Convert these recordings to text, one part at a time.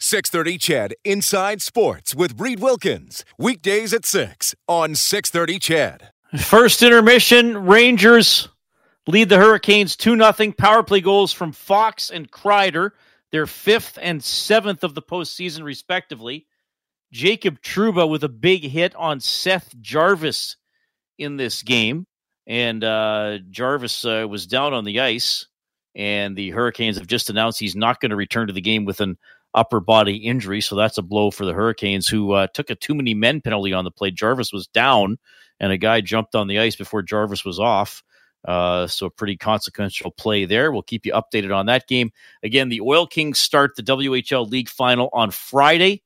630 Ched Inside Sports with Reed Wilkins. Weekdays at 6 on 630 Ched. First intermission, Rangers lead the Hurricanes 2 0. Power play goals from Fox and Kreider, their fifth and seventh of the postseason, respectively. Jacob Trouba with a big hit on Seth Jarvis in this game. And uh, Jarvis uh, was down on the ice, and the Hurricanes have just announced he's not going to return to the game with an upper body injury. So that's a blow for the Hurricanes, who uh, took a too many men penalty on the play. Jarvis was down, and a guy jumped on the ice before Jarvis was off. Uh, so a pretty consequential play there. We'll keep you updated on that game. Again, the Oil Kings start the WHL League Final on Friday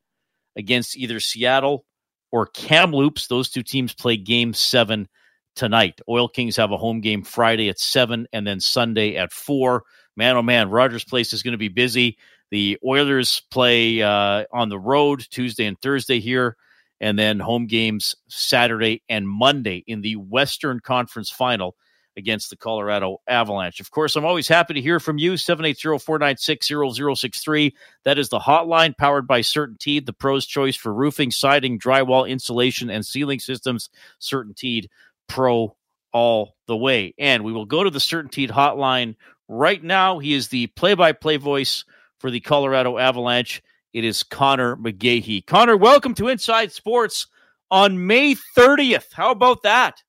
against either Seattle or Kamloops. Those two teams play Game Seven tonight. Oil Kings have a home game Friday at seven, and then Sunday at four. Man, oh man, Rogers Place is going to be busy. The Oilers play uh, on the road Tuesday and Thursday here, and then home games Saturday and Monday in the Western Conference Final against the Colorado Avalanche. Of course, I'm always happy to hear from you. 780-496-0063. That is the hotline powered by CertainTeed, the pro's choice for roofing, siding, drywall, insulation, and ceiling systems. CertainTeed Pro all the way. And we will go to the CertainTeed hotline right now. He is the play-by-play voice for the Colorado Avalanche. It is Conor McGahey. Conor, welcome to Inside Sports on May 30th. How about that?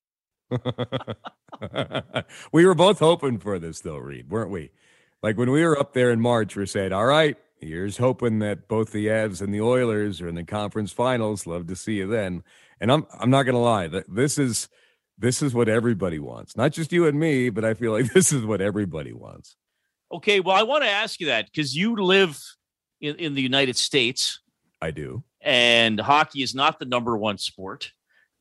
we were both hoping for this, though, Reed, weren't we? Like when we were up there in March, we said, "All right, here's hoping that both the Avs and the Oilers are in the conference finals. Love to see you then." And I'm I'm not to lie, this is this is what everybody wants. Not just you and me, but I feel like this is what everybody wants. Okay, well, I want to ask you that because you live in, in the United States. I do. And hockey is not the number one sport.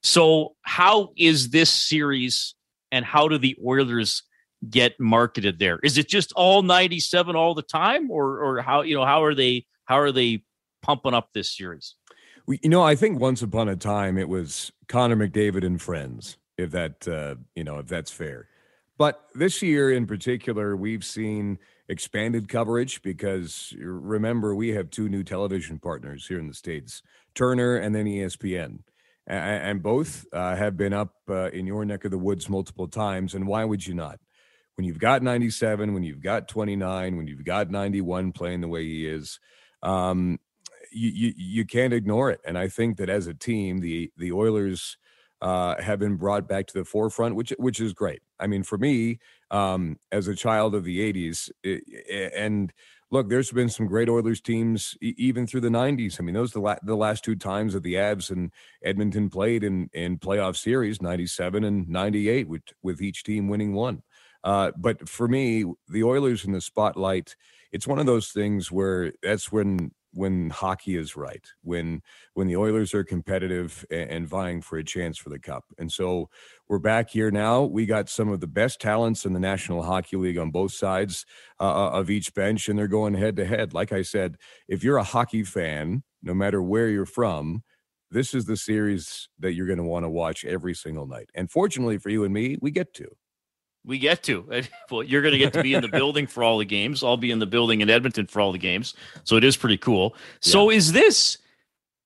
So, how is this series and how do the Oilers get marketed there? Is it just all 97 all the time or or how, you know, how are they how are they pumping up this series? We, you know, I think once upon a time it was Connor McDavid and friends, if that uh, you know, if that's fair. But this year in particular, we've seen expanded coverage because remember, we have two new television partners here in the States Turner and then ESPN. And both uh, have been up uh, in your neck of the woods multiple times. And why would you not? When you've got 97, when you've got 29, when you've got 91 playing the way he is, um, you, you, you can't ignore it. And I think that as a team, the the Oilers uh, have been brought back to the forefront, which which is great. I mean, for me, um, as a child of the '80s, it, and look, there's been some great Oilers teams even through the '90s. I mean, those the la- the last two times that the Avs and Edmonton played in in playoff series, '97 and '98, with with each team winning one. Uh, but for me, the Oilers in the spotlight, it's one of those things where that's when when hockey is right, when when the Oilers are competitive and, and, vying for a chance for the cup. And so we're back here now. We got some of the best talents in the National Hockey League on both sides uh, uh of each bench, and they're going head to head. Like I said, if you're a hockey fan, no matter where you're from, this is the series that you're going to want to watch every single night. And fortunately for you and me, we get to we get to. Well, you're going to get to be in the building for all the games. I'll be in the building in Edmonton for all the games. So it is pretty cool. So is this?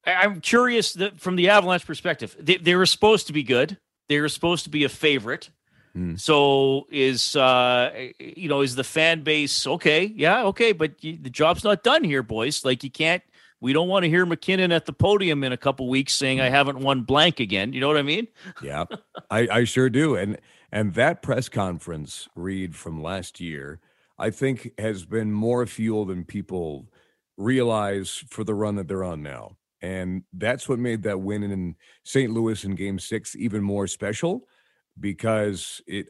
I'm curious that from the Avalanche perspective, they, they, were supposed to be good. They were supposed to be a favorite. Mm. So is uh you know is the fan base okay? Yeah, okay, but you, the job's not done here, boys. Like you can't. We don't want to hear MacKinnon at the podium in a couple weeks saying I haven't won blank again. You know what I mean? Yeah, I, I sure do. And and that press conference, Reed from last year, I think has been more fuel than people realize for the run that they're on now. And that's what made that win in St. Louis in game six even more special because it,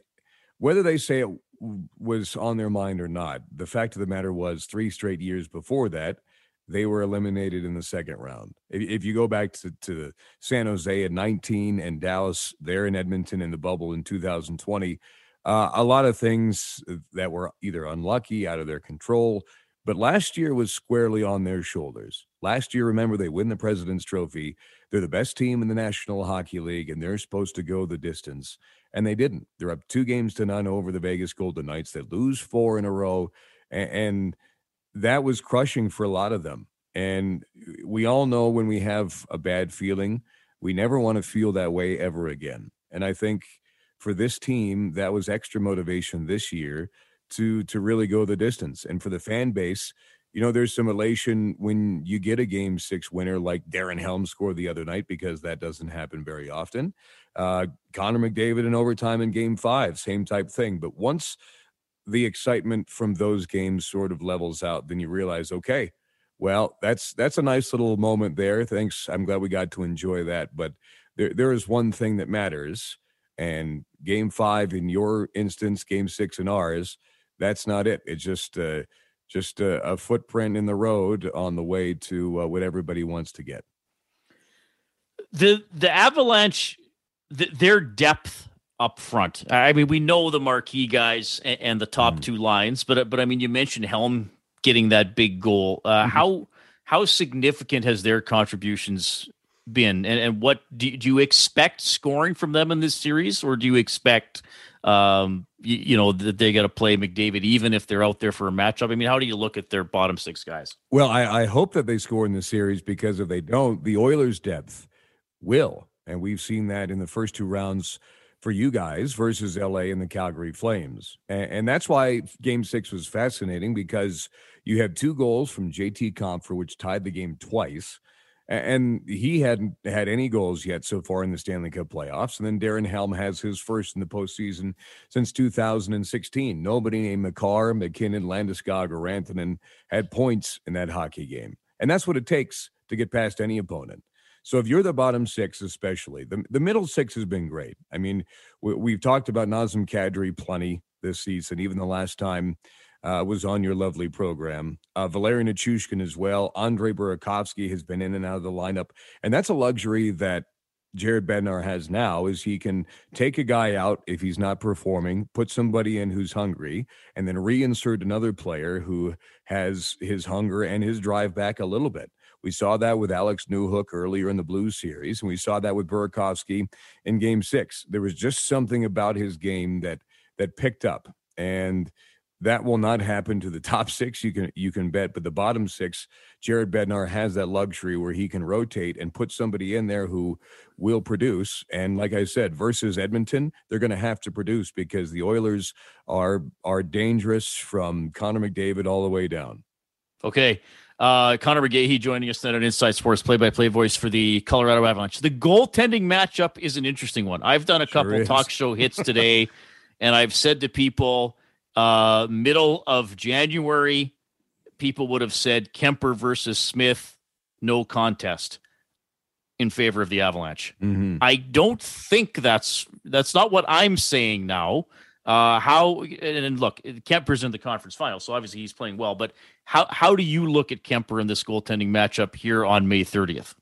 whether they say it was on their mind or not, the fact of the matter was three straight years before that, they were eliminated in the second round. If, if you go back to, to San Jose at 19 and Dallas there in Edmonton in the bubble in 2020, uh, a lot of things that were either unlucky, out of their control, but last year was squarely on their shoulders. Last year, remember, they win the President's Trophy. They're the best team in the National Hockey League, and they're supposed to go the distance. And they didn't. They're up two games to none over the Vegas Golden Knights. They lose four in a row. And, and that was crushing for a lot of them. And we all know when we have a bad feeling, we never want to feel that way ever again. And I think for this team, that was extra motivation this year to to really go the distance. And for the fan base, you know, there's some elation when you get a game six winner like Darren Helm scored the other night because that doesn't happen very often. Uh, Connor McDavid in overtime in game five, same type thing. But once the excitement from those games sort of levels out, then you realize, okay, well, that's that's a nice little moment there. Thanks. I'm glad we got to enjoy that. But there there is one thing that matters. And game five in your instance, game six in ours, that's not it. It's just uh, just a, a, footprint in the road on the way to uh, what everybody wants to get. The the Avalanche, the, their depth up front. I mean, we know the marquee guys and, and the top mm. two lines, but but I mean, you mentioned Helm getting that big goal. Uh, mm-hmm. How how significant has their contributions been, and, and what do, do you expect scoring from them in this series, or do you expect um, you, you know, that they got to play McDavid even if they're out there for a matchup? I mean, how do you look at their bottom six guys? Well, I, I hope that they score in the series because if they don't, the Oilers' depth will. And we've seen that in the first two rounds for you guys versus LA and the Calgary Flames. And, and, that's why game six was fascinating because you have two goals from JT Compher, which tied the game twice and he hadn't had any goals yet so far in the Stanley Cup playoffs. And then Darren Helm has his first in the postseason since 2016. Nobody named Makar, MacKinnon, Landeskog, or Rantanen had points in that hockey game, and that's what it takes to get past any opponent. So if you're the bottom six, especially the the middle six has been great. I mean, we, have talked about Nazem Kadri plenty this season, even the last time uh, was on your lovely program. Uh, Valeri Nichushkin as well. Andre Burakovsky has been in and out of the lineup. And that's a luxury that Jared Bednar has now is he can take a guy out if he's not performing, put somebody in who's hungry, and then reinsert another player who has his hunger and his drive back a little bit. We saw that with Alex Newhook earlier in the Blues series, and we saw that with Burakovsky in Game Six. There was just something about his game that that picked up, and that will not happen to the top six. You can you can bet, but the bottom six, Jared Bednar has that luxury where he can rotate and put somebody in there who will produce. And like I said, versus Edmonton, they're going to have to produce because the Oilers are are dangerous from Connor McDavid all the way down. Okay. Uh, Conor McGahey joining us then on Inside Sports play-by-play voice for the Colorado Avalanche. The goaltending matchup is an interesting one. I've done a couple talk show hits today, and I've said to people uh, middle of January, people would have said Kuemper versus Smith, no contest in favor of the Avalanche. Mm-hmm. I don't think that's that's not what I'm saying now. Uh, how and look, Kuemper's in the conference final, so obviously he's playing well. But how how do you look at Kuemper in this goaltending matchup here on May 30th?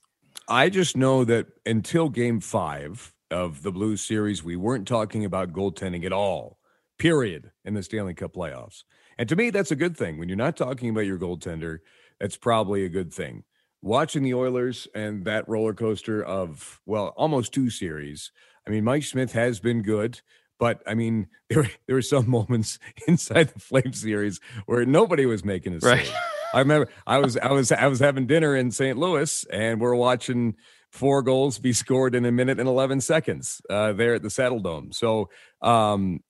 I just know that until Game Five of the Blues series, we weren't talking about goaltending at all period, in the Stanley Cup playoffs. And to me, that's a good thing. When you're not talking about your goaltender, that's probably a good thing. Watching the Oilers and that roller coaster of, well, almost two series. I mean, Mike Smith has been good, but I mean, there were, there were some moments inside the Flame series where nobody was making a save. I remember I was I was I was having dinner in St. Louis and we're watching four goals be scored in a minute and 11 seconds uh, there at the Saddledome. So um,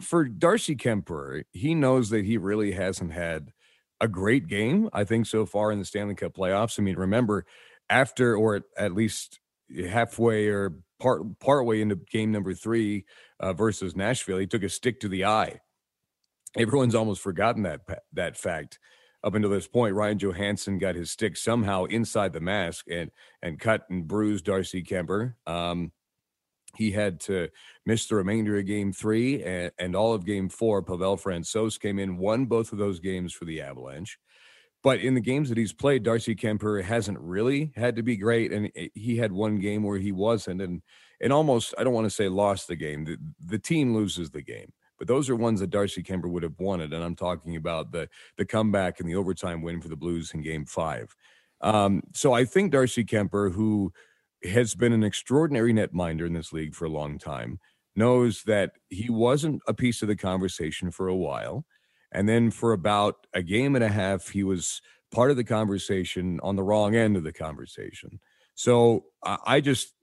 for Darcy Kuemper, he knows that he really hasn't had a great game, I think, so far in the Stanley Cup playoffs. I mean, remember, after or at least halfway or part partway into game number three uh, versus Nashville, he took a stick to the eye. Everyone's almost forgotten that that fact up until this point. Ryan Johansen got his stick somehow inside the mask and and cut and bruised Darcy Kuemper. Um, he had to miss the remainder of game three and, and all of game four. Pavel Francouz came in, won both of those games for the Avalanche. but in the games that he's played, Darcy Kuemper hasn't really had to be great, and he had one game where he wasn't, and and almost I don't want to say lost the game. The, the team loses the game, but those are ones that Darcy Kuemper would have wanted, and I'm talking about the the comeback and the overtime win for the Blues in Game Five. Um, so I think Darcy Kuemper, who has been an extraordinary netminder in this league for a long time, knows that he wasn't a piece of the conversation for a while. And then for about a game and a half, he was part of the conversation on the wrong end of the conversation. So I just,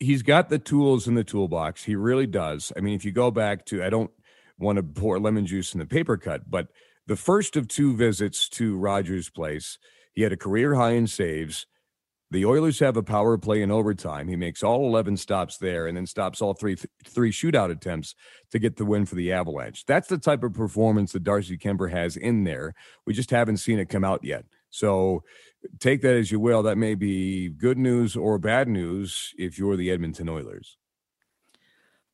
he's got the tools in the toolbox. He really does. I mean, if you go back to, I don't want to pour lemon juice in the paper cut, but the first of two visits to Rogers Place, he had a career high in saves. The Oilers have a power play in overtime. He makes all 11 stops there and then stops all three three shootout attempts to get the win for the Avalanche. That's the type of performance that Darcy Kuemper has in there. We just haven't seen it come out yet. So take that as you will. That may be good news or bad news if you're the Edmonton Oilers.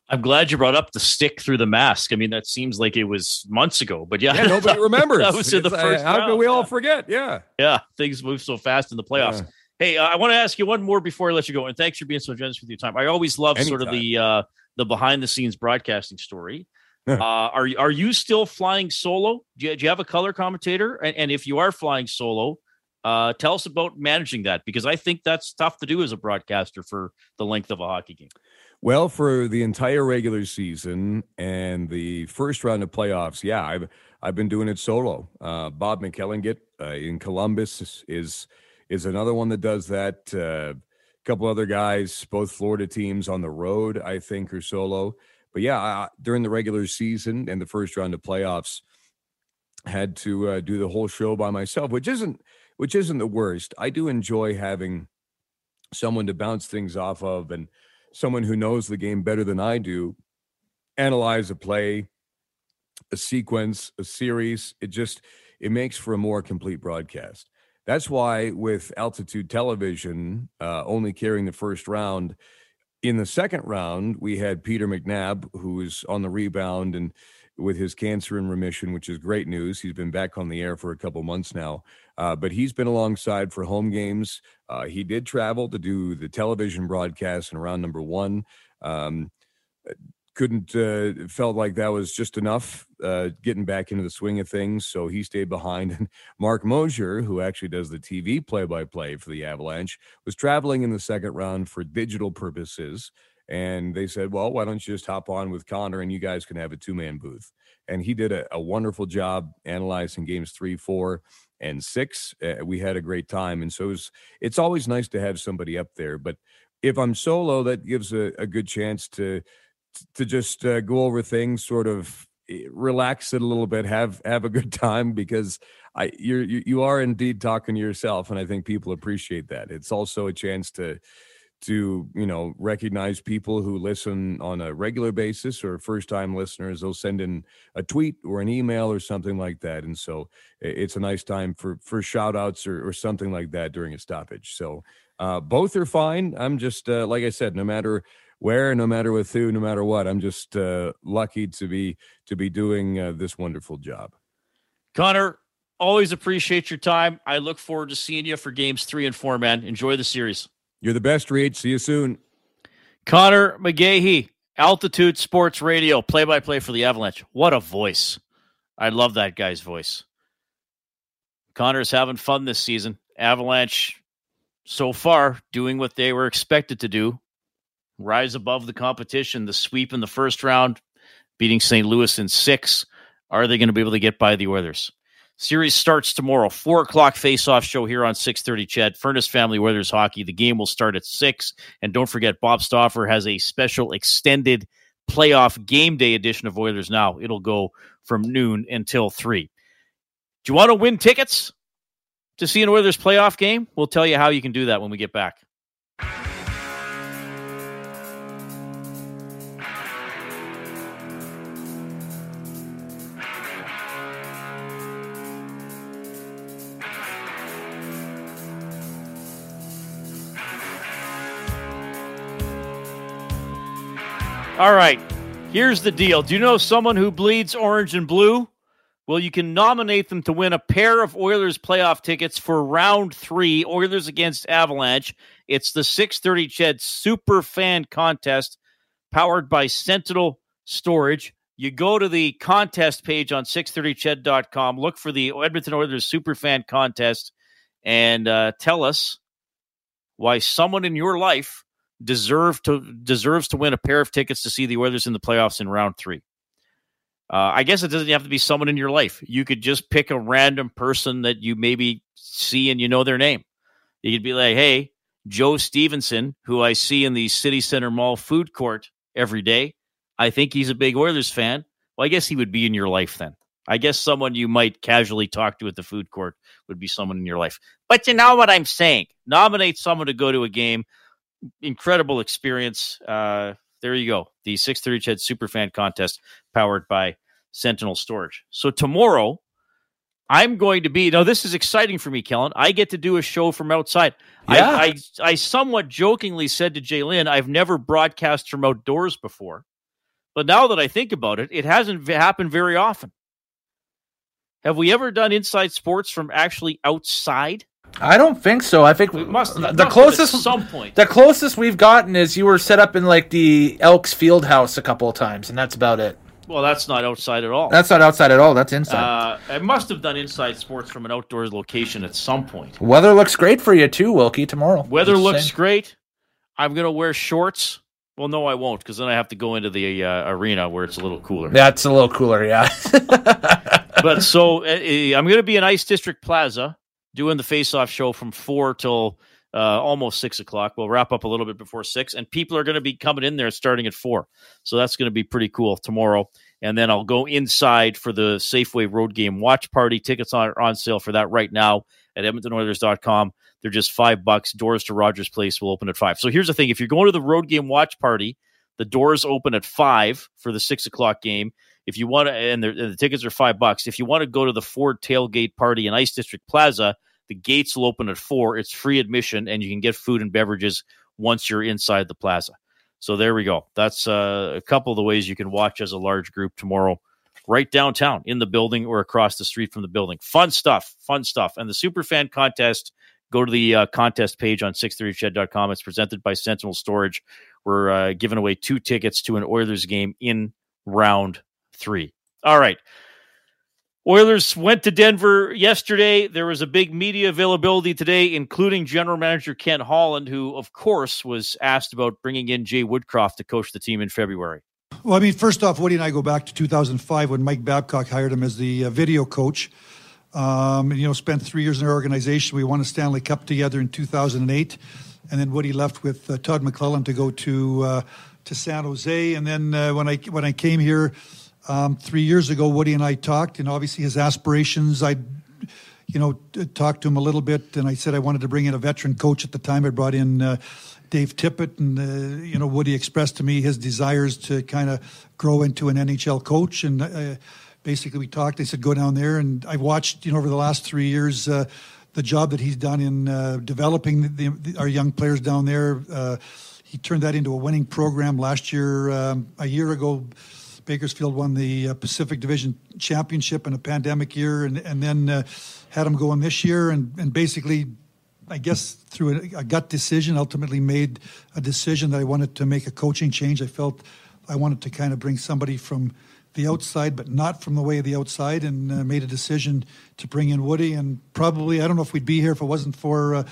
I'm glad you brought up the stick through the mask. I mean, that seems like it was months ago, but yeah, yeah nobody remembers. that was in the first. Uh, how can we all forget? Yeah, yeah, things move so fast in the playoffs. Yeah. Hey, uh, I want to ask you one more before I let you go, and thanks for being so generous with your time. I always love Anytime. sort of the uh, the behind the scenes broadcasting story. uh, are are you still flying solo? Do you, do you have a color commentator? And, and if you are flying solo, uh, tell us about managing that because I think that's tough to do as a broadcaster for the length of a hockey game. Well, for the entire regular season and the first round of playoffs, yeah, I've I've been doing it solo. Uh, Bob McElligott uh, in Columbus is, is is another one that does that. Uh, a couple other guys, both Florida teams on the road, I think, are solo. But yeah, I, during the regular season and the first round of playoffs, had to uh, do the whole show by myself, which isn't which isn't the worst. I do enjoy having someone to bounce things off of and someone who knows the game better than I do analyze a play, a sequence, a series. It just it makes for a more complete broadcast. That's why with altitude television uh, only carrying the first round, in the second round we had Peter McNab, who is on the rebound and with his cancer in remission, which is great news. He's been back on the air for a couple months now, uh, but he's been alongside for home games. Uh, he did travel to do the television broadcast in round number one. Um, couldn't uh, felt like that was just enough uh, getting back into the swing of things so he stayed behind. And Marc Moser who actually does the tv play-by-play for the avalanche was traveling in the second round for digital purposes and they said well why don't you just hop on with conor and you guys can have a two-man booth. And he did a, a wonderful job analyzing games three four and six. Uh, we had a great time and so it was, it's always nice to have somebody up there but if i'm solo that gives a, a good chance to to just uh, go over things, sort of eh, relax it a little bit, have have a good time because I you're you, you are indeed talking to yourself, and I think people appreciate that. It's also a chance to to you know recognize people who listen on a regular basis or first time listeners. They'll send in a tweet or an email or something like that and so it's a nice time for for shout outs or, or something like that during a stoppage. So uh, both are fine. I'm just uh, like i said no matter where, no matter with who, no matter what. I'm just uh, lucky to be to be doing uh, this wonderful job. Conor, always appreciate your time. I look forward to seeing you for games three and four, man. Enjoy the series. You're the best, Reed. See you soon. Conor McGahey, Altitude Sports Radio, play by play for the Avalanche. What a voice. I love that guy's voice. Conor's having fun this season. Avalanche, so far, doing what they were expected to do rise above the competition. The sweep in the first round, beating St. Louis in six. Are they going to be able to get by the Oilers? Series starts tomorrow, four o'clock face-off show here on six thirty. Ched Furnace Family Oilers hockey. The game will start at six, and don't forget Bob Stauffer has a special extended playoff game day edition of Oilers Now. It'll go from noon until three. Do you want to win tickets to see an Oilers playoff game? We'll tell you how you can do that when we get back. All right. Here's the deal. Do you know someone who bleeds orange and blue? Well, you can nominate them to win a pair of Oilers playoff tickets for round three, Oilers against Avalanche. It's the 630 Ched Super Fan Contest powered by Sentinel Storage. You go to the contest page on 630ched.com, look for the Edmonton Oilers Super Fan Contest, and uh, tell us why someone in your life deserve to deserves to win a pair of tickets to see the Oilers in the playoffs in round three. Uh, I guess it doesn't have to be someone in your life. You could just pick a random person that you maybe see and you know their name. You could be like, hey, Joe Stevenson, who I see in the City Center Mall food court every day. I think he's a big Oilers fan. Well, I guess he would be in your life then. I guess someone you might casually talk to at the food court would be someone in your life. But you know what I'm saying? Nominate someone to go to a game. Incredible experience. Uh, there you go. The 630 Ched Super Fan Contest powered by Sentinel Storage. So tomorrow, I'm going to be. Now, this is exciting for me, Kellen. I get to do a show from outside. Yeah. I, I, I somewhat jokingly said to Jalen, I've never broadcast from outdoors before. But now that I think about it, it hasn't happened very often. Have we ever done inside sports from actually outside? I don't think so. I think We must the must closest at some point. the closest we've gotten is you were set up in like the Elks Field House a couple of times, and that's about it. Well, that's not outside at all. That's not outside at all. That's inside. Uh, I must have done inside sports from an outdoors location at some point. Weather looks great for you too, Wilkie. Tomorrow, Weather Just looks saying. great. I'm going to wear shorts. Well, no, I won't because then I have to go into the uh, arena where it's a little cooler. That's a little cooler, yeah. but so uh, I'm going to be in Ice District Plaza doing the face-off show from four till uh, almost six o'clock. We'll wrap up a little bit before six, and people are going to be coming in there starting at four. So that's going to be pretty cool tomorrow. And then I'll go inside for the Safeway Road Game Watch Party. Tickets are on sale for that right now at EdmontonOilers.com. They're just five bucks. Doors to Rogers Place will open at five. So here's the thing: if you're going to the Road Game Watch Party, the doors open at five for the six o'clock game. If you want to, and and the tickets are five bucks. If you want to go to the Ford tailgate party in Ice District Plaza, the gates will open at four. It's free admission, and you can get food and beverages once you're inside the plaza. So there we go. That's uh, a couple of the ways you can watch as a large group tomorrow, right downtown in the building or across the street from the building. Fun stuff, fun stuff. And the super fan contest. Go to the uh, contest page on 630ched.com. It's presented by Sentinel Storage. We're uh, giving away two tickets to an Oilers game in round three. All right. Oilers went to Denver yesterday. There was a big media availability today, including general manager Ken Holland, who, of course, was asked about bringing in Jay Woodcroft to coach the team in February. Well, I mean, first off, Woody and I go back to 2005 when Mike Babcock hired him as the uh, video coach. Um, and, you know, spent three years in our organization. We won a Stanley Cup together in 2008, and then Woody left with uh, Todd McLellan to go to uh, to San Jose. And then uh, when I when I came here um, three years ago, Woody and I talked, and obviously his aspirations. I, you know, talked to him a little bit, and I said I wanted to bring in a veteran coach at the time. I brought in. Uh, Dave Tippett and uh, you know Woody expressed to me his desires to kind of grow into an NHL coach and uh, basically we talked. They said go down there and I watched you know over the last three years uh, the job that he's done in uh, developing the, the, our young players down there. Uh, he turned that into a winning program last year. Um, a year ago, Bakersfield won the uh, Pacific Division Championship in a pandemic year, and and then uh, had them going this year, and and basically. I guess through a, a gut decision, ultimately made a decision that I wanted to make a coaching change. I felt I wanted to kind of bring somebody from the outside, but not from the way of the outside, and uh, made a decision to bring in Woody. And probably, I don't know if we'd be here if it wasn't for uh,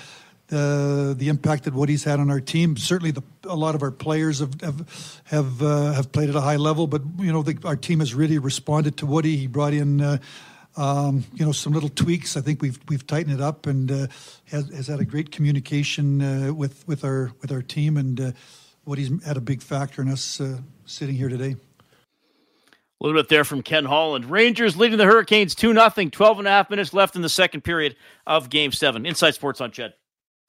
the the impact that Woody's had on our team. Certainly, the, a lot of our players have have have, uh, have played at a high level, but you know, the, our team has really responded to Woody. He brought in. Uh, um, you know, some little tweaks. I think we've we've tightened it up and uh, has, has had a great communication uh, with with our with our team, and uh, he's had a big factor in us uh, sitting here today. A little bit there from Ken Holland. Rangers leading the Hurricanes 2 0, 12 and a half minutes left in the second period of Game 7. Inside Sports on Ched.